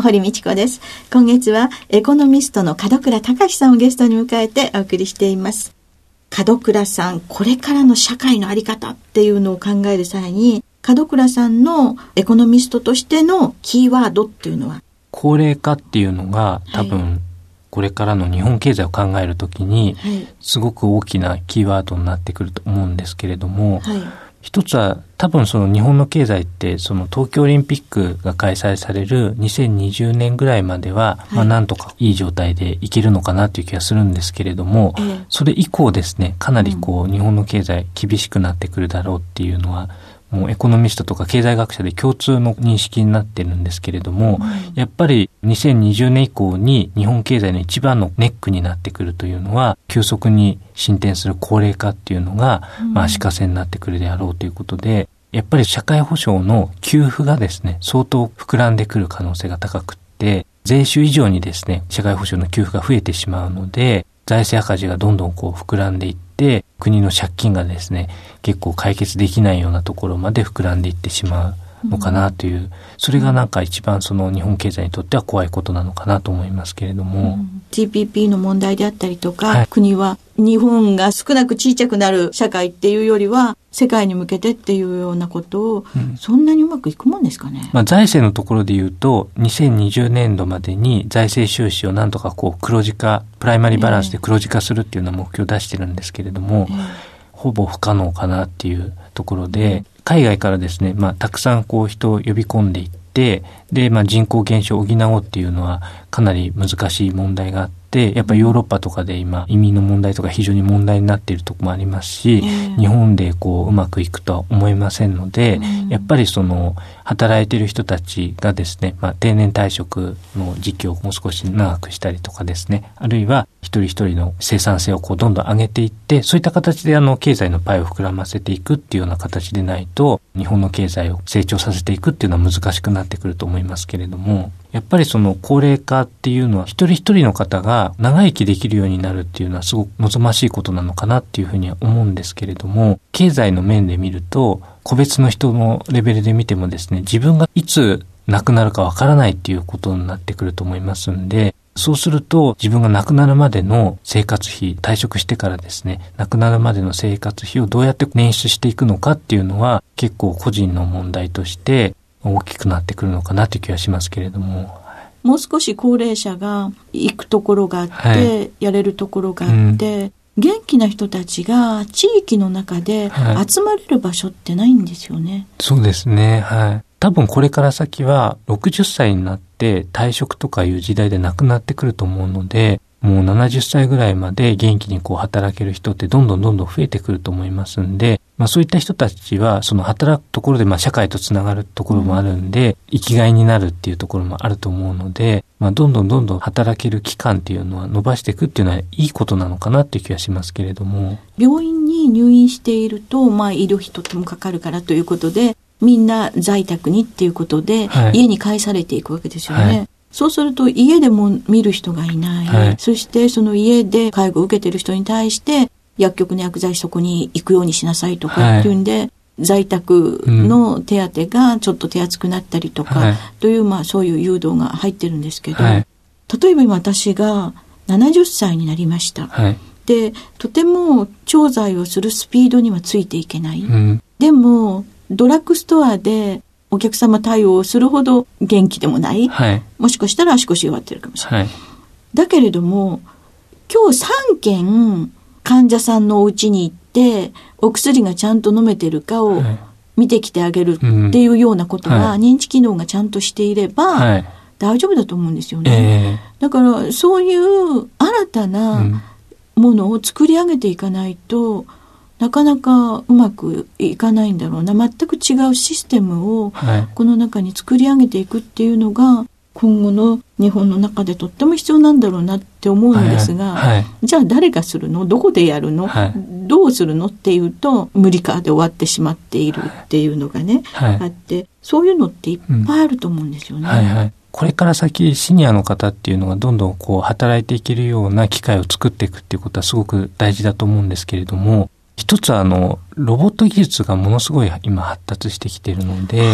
堀道子です。今月はエコノミストの門倉隆さんをゲストに迎えてお送りしています。門倉さん、これからの社会のあり方っていうのを考える際に、門倉さんのエコノミストとしてのキーワードっていうのは？高齢化っていうのが多分、これからの日本経済を考えるときに、すごく大きなキーワードになってくると思うんですけれども、はい、一つは多分その日本の経済ってその東京オリンピックが開催される2020年ぐらいまでは、はい、まあなんとかいい状態でいけるのかなという気がするんですけれども、ええ、それ以降ですね、かなりこう日本の経済厳しくなってくるだろうっていうのはもうエコノミストとか経済学者で共通の認識になってるんですけれども、やっぱり2020年以降に日本経済の一番のネックになってくるというのは、急速に進展する高齢化っていうのが、まあ足かせになってくるであろうということで、やっぱり社会保障の給付がですね、相当膨らんでくる可能性が高くって、税収以上にですね、社会保障の給付が増えてしまうので、財政赤字がどんどんこう膨らんでいって、国の借金がですね、結構解決できないようなところまで膨らんでいってしまう。のかなという、それがなんか一番その日本経済にとっては怖いことなのかなと思いますけれども。うん、TPP の問題であったりとか、はい、国は日本が少なく小さくなる社会っていうよりは、世界に向けてっていうようなことを、そんなにうまくいくもんですかね？まあ、財政のところで言うと、2020年度までに財政収支をなんとかこう黒字化、プライマリーバランスで黒字化するっていうような目標を出してるんですけれども、えー、ほぼ不可能かなっていうところで、海外からですね、まあ、たくさんこう人を呼び込んでいって、で、まあ、人口減少を補おうっていうのはかなり難しい問題があって、、やっぱヨーロッパとかで今移民の問題とか非常に問題になっているところもありますし、日本でこううまくいくとは思いませんので、やっぱりその働いている人たちがですね、まあ、定年退職の時期をもう少し長くしたりとかですね、あるいは一人一人の生産性をこうどんどん上げていって、そういった形であの経済のパイを膨らませていくっていうような形でないと、日本の経済を成長させていくっていうのは難しくなってくると思いますけれども、やっぱりその高齢化っていうのは一人一人の方が長生きできるようになるっていうのはすごく望ましいことなのかなっていうふうには思うんですけれども、経済の面で見ると、個別の人のレベルで見てもですね、自分がいつ亡くなるかわからないっていうことになってくると思いますんで、そうすると自分が亡くなるまでの生活費、退職してからですね、亡くなるまでの生活費をどうやって捻出していくのかっていうのは結構個人の問題として大きくなってくるのかなという気がしますけれども。もう少し高齢者が行くところがあって、はい、やれるところがあって、うん、元気な人たちが地域の中で集まれる場所ってないんですよね。はい、そうですね。はい。多分これから先は60歳になって退職とかいう時代でなくなってくると思うので、もう70歳ぐらいまで元気にこう働ける人ってどんどんどんどん増えてくると思いますんで、まあそういった人たちはその働くところでまあ社会とつながるところもあるんで、生きがいになるっていうところもあると思うので、まあどんどんどんどん働ける期間っていうのは伸ばしていくっていうのはいいことなのかなっていう気がしますけれども。病院に入院していると、まあ医療費とてもかかるからということで、みんな在宅にっていうことで、はい、家に帰されていくわけですよね。はい。そうすると家でも見る人がいない、はい、そしてその家で介護を受けてる人に対して薬局の薬剤師そこに行くようにしなさいとかっていうんで、はい、在宅の手当がちょっと手厚くなったりとか、という、まあそういう誘導が入ってるんですけど、例えば今私が70歳になりました。で、とても調剤をするスピードにはついていけない。うん、でも、ドラッグストアでお客様対応をするほど元気でもない。はい、もしかしたら足腰弱ってるかもしれない、だけれども、今日3件患者さんのお家に行って、お薬がちゃんと飲めてるかを見てきてあげるっていうようなことは、認知機能がちゃんとしていれば、大丈夫だと思うんですよね。えー、だから、そういう新たなものを作り上げていかないと、なかなかうまくいかないんだろうな。全く違うシステムをこの中に作り上げていくっていうのが今後の日本の中でとっても必要なんだろうなって思うんですが、はい。はい、じゃあ誰がするの？どこでやるの、はい、どうするのっていうと無理かで終わってしまっているっていうのがね、あってそういうのっていっぱいあると思うんですよね。うん。はいはい。これから先シニアの方っていうのがどんどんこう働いていけるような機会を作っていくっていうことはすごく大事だと思うんですけれども、一つあの、ロボット技術がものすごい今発達してきているので、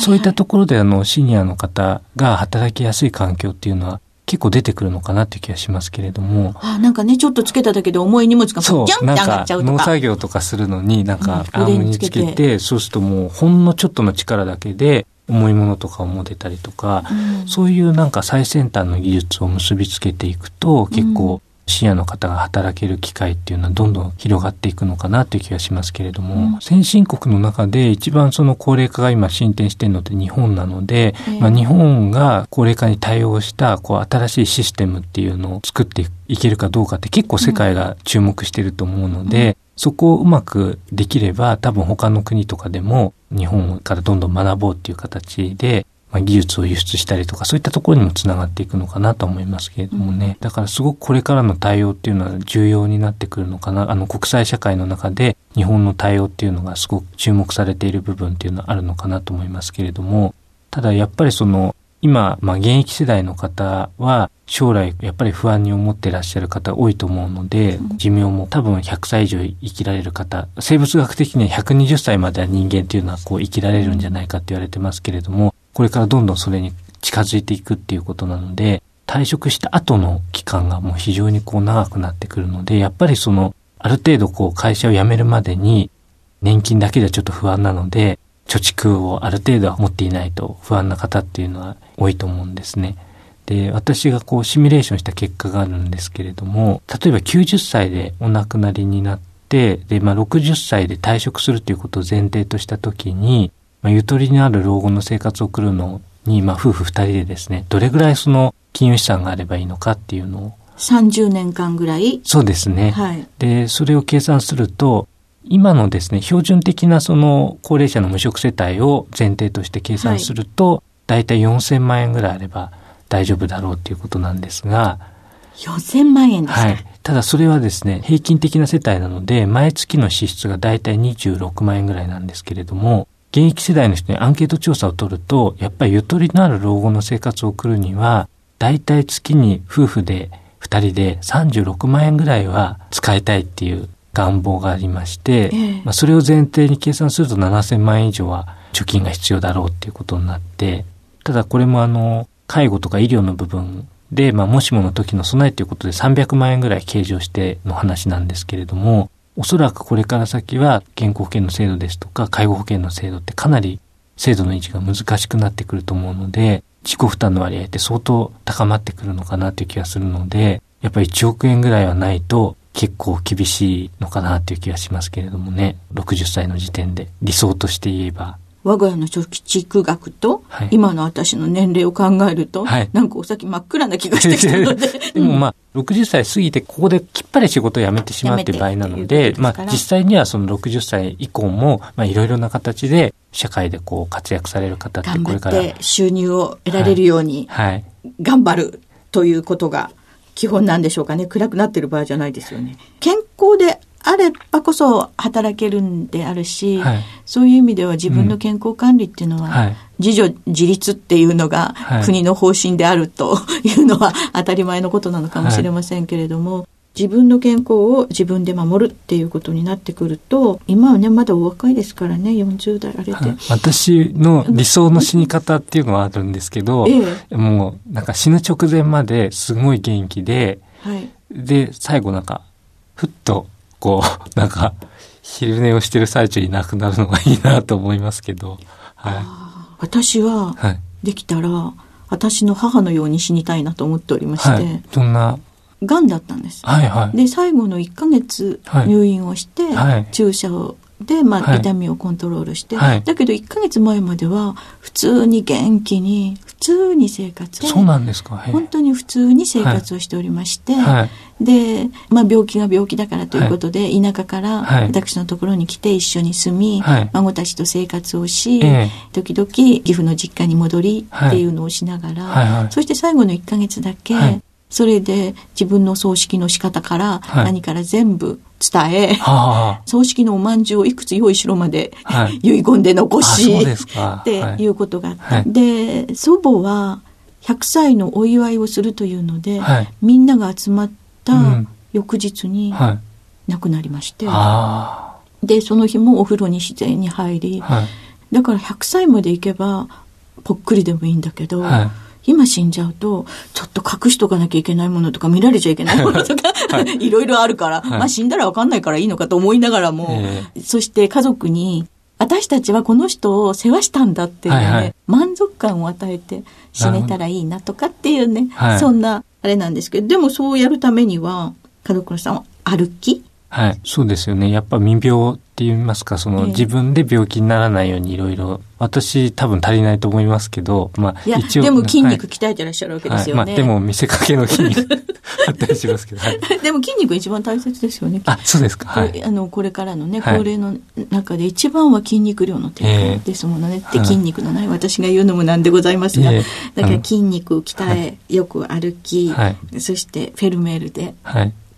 そういったところであの、シニアの方が働きやすい環境っていうのは結構出てくるのかなっていう気がしますけれども。あなんかね、ちょっとつけただけで重い荷物がジャンって上がっちゃうとか。農作業とかするのになんかアームにつけて、そうするともうほんのちょっとの力だけで重いものとかを持てたりとか、うん、そういうなんか最先端の技術を結びつけていくと結構視野の方が働ける機会っていうのはどんどん広がっていくのかなという気がしますけれども、うん、先進国の中で一番その高齢化が今進展しているのって日本なので、えー、まあ、日本が高齢化に対応したこう新しいシステムっていうのを作っていけるかどうかって結構世界が注目してると思うので、うん、そこをうまくできれば多分他の国とかでも日本からどんどん学ぼうっていう形でまあ、技術を輸出したりとか、そういったところにもつながっていくのかなと思いますけれどもね。だからすごくこれからの対応っていうのは重要になってくるのかな。あの、国際社会の中で日本の対応っていうのがすごく注目されている部分っていうのはあるのかなと思いますけれども、ただやっぱりその、今、まあ、現役世代の方は、将来、やっぱり不安に思ってらっしゃる方多いと思うので、寿命も多分100歳以上生きられる方、生物学的には120歳までは人間っていうのはこう生きられるんじゃないかって言われてますけれども、これからどんどんそれに近づいていくっていうことなので、退職した後の期間がもう非常にこう長くなってくるので、やっぱりその、ある程度こう会社を辞めるまでに、年金だけではちょっと不安なので、貯蓄をある程度は持っていないと不安な方っていうのは多いと思うんですね。で、私がこうシミュレーションした結果があるんですけれども、例えば90歳でお亡くなりになって、で、まあ60歳で退職するということを前提としたときに、まあ、ゆとりのある老後の生活を送るのに、まあ、夫婦二人でですね、どれぐらいその金融資産があればいいのかっていうのを。30年間ぐらい？そうですね。はい。で、それを計算すると、今のですね、標準的なその高齢者の無職世帯を前提として計算すると、はい、だいたい4000万円ぐらいあれば大丈夫だろうっていうことなんですが、4000万円ですか？はい。ただそれはですね、平均的な世帯なので、毎月の支出がだいたい26万円ぐらいなんですけれども、現役世代の人にアンケート調査を取ると、やっぱりゆとりのある老後の生活を送るには、だいたい月に夫婦で2人で36万円ぐらいは使いたいっていう願望がありまして、えー、まあ、それを前提に計算すると7000万円以上は貯金が必要だろうっていうことになって、ただこれもあの、介護とか医療の部分で、まあ、もしもの時の備えということで300万円ぐらい計上しての話なんですけれども、おそらくこれから先は健康保険の制度ですとか介護保険の制度ってかなり制度の維持が難しくなってくると思うので、自己負担の割合って相当高まってくるのかなという気がするので、やっぱり1億円ぐらいはないと結構厳しいのかなという気がしますけれどもね。60歳の時点で理想として言えば。我が家の貯蓄額と、はい、今の私の年齢を考えると、はい、なんかお先真っ暗な気がしてきたので。でもまあ、60歳過ぎて、ここできっぱり仕事を辞めてしまうっていう場合なので、まあ、実際にはその60歳以降も、まあ、いろいろな形で、社会でこう活躍される方ってこれから。収入を得られるように、はい、頑張るということが基本なんでしょうかね。暗くなってる場合じゃないですよね。健康であればこそ働けるんであるし、はい、そういう意味では自分の健康管理っていうのは、はい、自助自立っていうのが国の方針であるというのは当たり前のことなのかもしれませんけれども、自分の健康を自分で守るっていうことになってくると今はねまだお若いですからね40代あれで、はい、私の理想の死に方っていうのはあるんですけど、ええ、もうなんか死ぬ直前まですごい元気で、はい、で最後なんかふっとこう なんか昼寝をしてる最中に亡くなるのがいいなと思いますけど、はい、私はできたら、私の母のように死にたいなと思っておりまして、はい、どんな？がんだったんです。はいはい、で最後の1か月入院をして、はい、注射をで、まあ、痛みをコントロールして、はい、だけど1か月前までは普通に元気に普通に生活そうなんですか。本当に普通に生活をしておりまして、はい、で、まあ、病気が病気だからということで、田舎から私のところに来て一緒に住み、孫たちと生活をし、時々岐阜の実家に戻りっていうのをしながら、そして最後の1か月だけ、それで自分の葬式の仕方から何から全部伝え、はい、葬式のおまんじゅうをいくつ用意しろまで、はい、遺言で残し、ってい。うことがあった。はい、で、祖母は100歳のお祝いをするというので、はい、みんなが集まった翌日に亡くなりまして、で、その日もお風呂に自然に入り、だから100歳まで行けばぽっくりでもいいんだけど、今死んじゃうと、ちょっと隠しとかなきゃいけないものとか見られちゃいけないものとか、はい、いろいろあるから、はい、まあ死んだらわかんないからいいのかと思いながらも、えー、そして家族に、私たちはこの人を世話したんだっていうね、はいはい、満足感を与えて死ねたらいいなとかっていうね、そんなあれなんですけど、でもそうやるためには、門倉さんは歩き？はい、そうですよね。やっぱ未病って言いますか、その、自分で病気にならないようにいろいろ、私多分足りないと思いますけど、まあ一応。でも筋肉鍛えてらっしゃるわけですよね。はい、まあでも見せかけの筋肉 あったりしますけど、はい、でも筋肉一番大切ですよね。あ、そうですか。はい。あの、これからのね、高齢の中で一番は筋肉量の低下ですものね、って筋肉のない私が言うのもなんでございますが、だから筋肉を鍛え、よく歩き、そしてフェルメールで、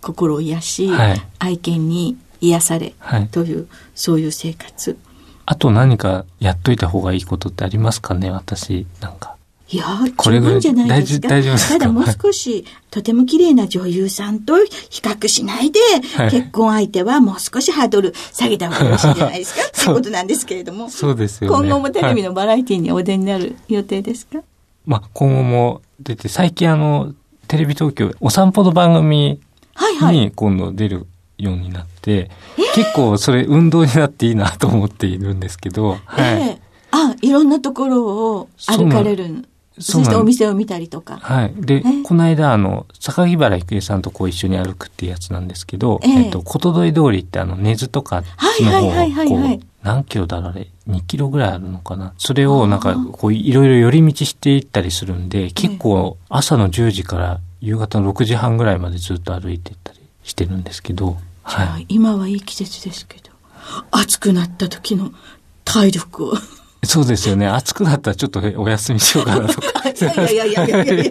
心を癒し、愛犬に癒されという、はい、そういう生活。あと何かやっといた方がいいことってありますかね？私なんか。いやこれぐじゃないですか。大丈夫ただもう少し、とても綺麗な女優さんと比較しないで、はい、結婚相手はもう少しハードル下げた方がよろしいんじゃないですか？っていうことなんですけれども。そうですよね。今後もテレビのバラエティにお出になる予定ですか、はい、まあ今後も出て、最近あの、テレビ東京、お散歩の番組に今度出るようになって、結構それ運動になっていいなと思っているんですけど、はい。あ、いろんなところを歩かれるそしてお店を見たりとか。はい。で、この間、あの、坂木原郁恵さんとこう一緒に歩くっていうやつなんですけど、えっと、ことどい通りってあの、根津とかの方を、こう、何キロだろうあれ ?2 キロぐらいあるのかな？それをなんか、こう、いろいろ寄り道していったりするんで、結構朝の10時から夕方の6時半ぐらいまでずっと歩いていったりしてるんですけど、はい、今はいい季節ですけど暑くなった時の体力を。そうですよね。暑くなったらちょっとお休みしようかなとか。いやいやいやいやいやいや。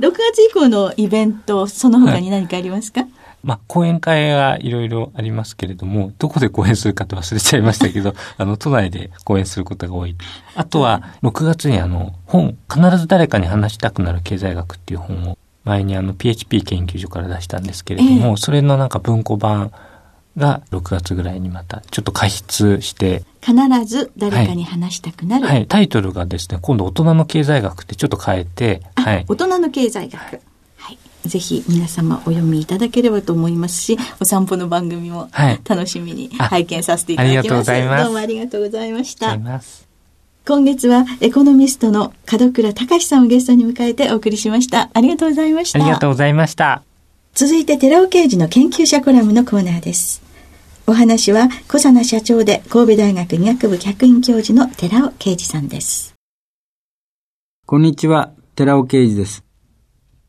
6月以降のイベントその他に何かありますか、はい。まあ、講演会がいろいろありますけれども、どこで講演するかと忘れちゃいましたけど、あの、都内で講演することが多い。あとは、6月にあの、本、必ず誰かに話したくなる経済学っていう本を前にあの PHP 研究所から出したんですけれども、えー、それのなんか文庫版が6月ぐらいにまたちょっと加筆して必ず誰かに話したくなる、はい、はい、タイトルがですね今度大人の経済学ってちょっと変えて、はい、大人の経済学、はい、ぜひ皆様お読みいただければと思いますしお散歩の番組も楽しみに拝見させていただきます、はい、ます。どうもありがとうございました今月はエコノミストの門倉隆さんをゲストに迎えてお送りしました。ありがとうございました。ありがとうございました。続いて寺尾刑事の研究者コラムのコーナーです。お話は小佐奈社長で神戸大学医学部客員教授の寺尾啓二さんです。こんにちは、寺尾啓二です。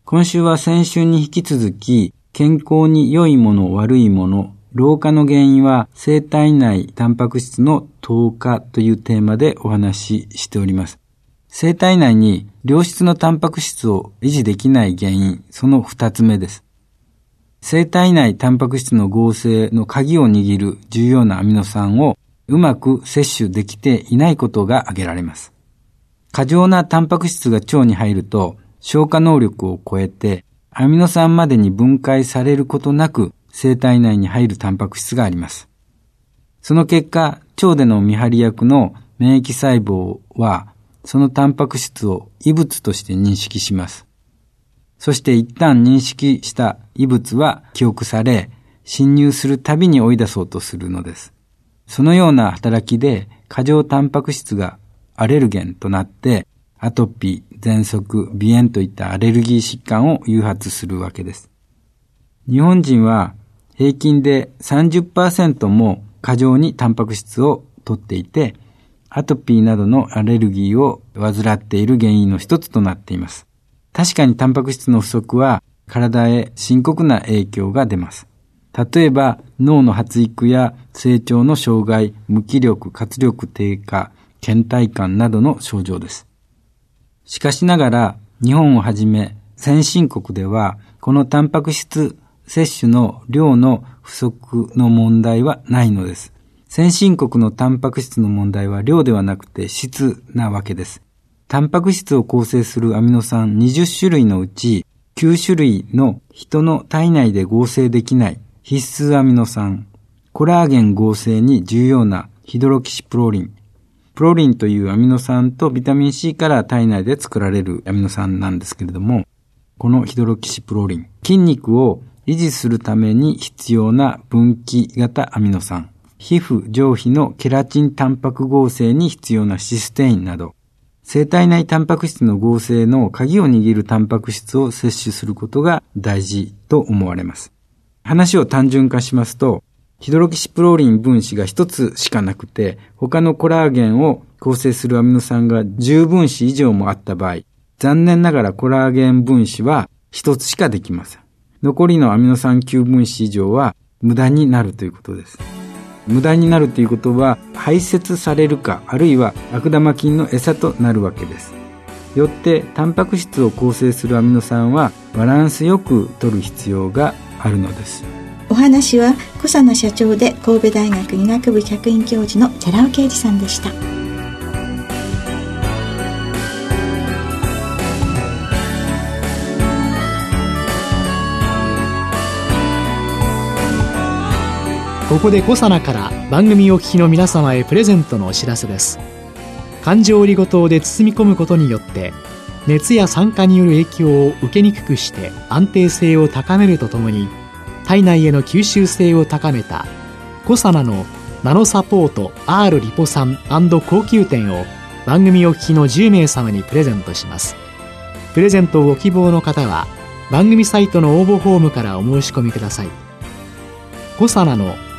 今週は先週に引き続き、健康に良いもの悪いもの老化の原因は生体内タンパク質の糖化というテーマでお話ししております。生体内に良質のタンパク質を維持できない原因、その二つ目です。生体内タンパク質の合成の鍵を握る重要なアミノ酸をうまく摂取できていないことが挙げられます。過剰なタンパク質が腸に入ると消化能力を超えてアミノ酸までに分解されることなく生体内に入るタンパク質があります。その結果、腸での見張り役の免疫細胞は、そのタンパク質を異物として認識します。そして一旦認識した異物は記憶され、侵入するたびに追い出そうとするのです。そのような働きで過剰タンパク質がアレルゲンとなって、アトピー、喘息、鼻炎といったアレルギー疾患を誘発するわけです。日本人は平均で30%も過剰にタンパク質をとっていて、アトピーなどのアレルギーを患っている原因の一つとなっています。確かにタンパク質の不足は体へ深刻な影響が出ます。例えば脳の発育や成長の障害、無気力、活力低下、倦怠感などの症状です。しかしながら日本をはじめ先進国ではこのタンパク質摂取の量の不足の問題はないのです。先進国のタンパク質の問題は量ではなくて質なわけです。タンパク質を構成するアミノ酸20種類のうち9種類の人の体内で合成できない必須アミノ酸、コラーゲン合成に重要なヒドロキシプロリン。プロリンというアミノ酸とビタミン C から体内で作られるアミノ酸なんですけれども、このヒドロキシプロリン、筋肉を維持するために必要な分岐型アミノ酸、皮膚上皮のケラチンタンパク合成に必要なシステインなど、生体内タンパク質の合成の鍵を握るタンパク質を摂取することが大事と思われます。話を単純化しますと、ヒドロキシプロリン分子が一つしかなくて、他のコラーゲンを構成するアミノ酸が10分子以上もあった場合、残念ながらコラーゲン分子は一つしかできません。残りのアミノ酸9分子以上は無駄になるということです。無駄になるということは排泄されるかあるいは悪玉菌の餌となるわけです。よってタンパク質を構成するアミノ酸はバランスよく取る必要があるのです。お話は小佐野社長で神戸大学医学部客員教授の寺尾啓二さんでした。ここでコサナから番組お聞きの皆様へプレゼントのお知らせです。環状オリゴ糖で包み込むことによって熱や酸化による影響を受けにくくして安定性を高めるとともに体内への吸収性を高めたコサナのナノサポート R リポ酸高級店を番組お聞きの10名様にプレゼントします。プレゼントをご希望の方は番組サイトの応募フォームからお申し込みください。コサナの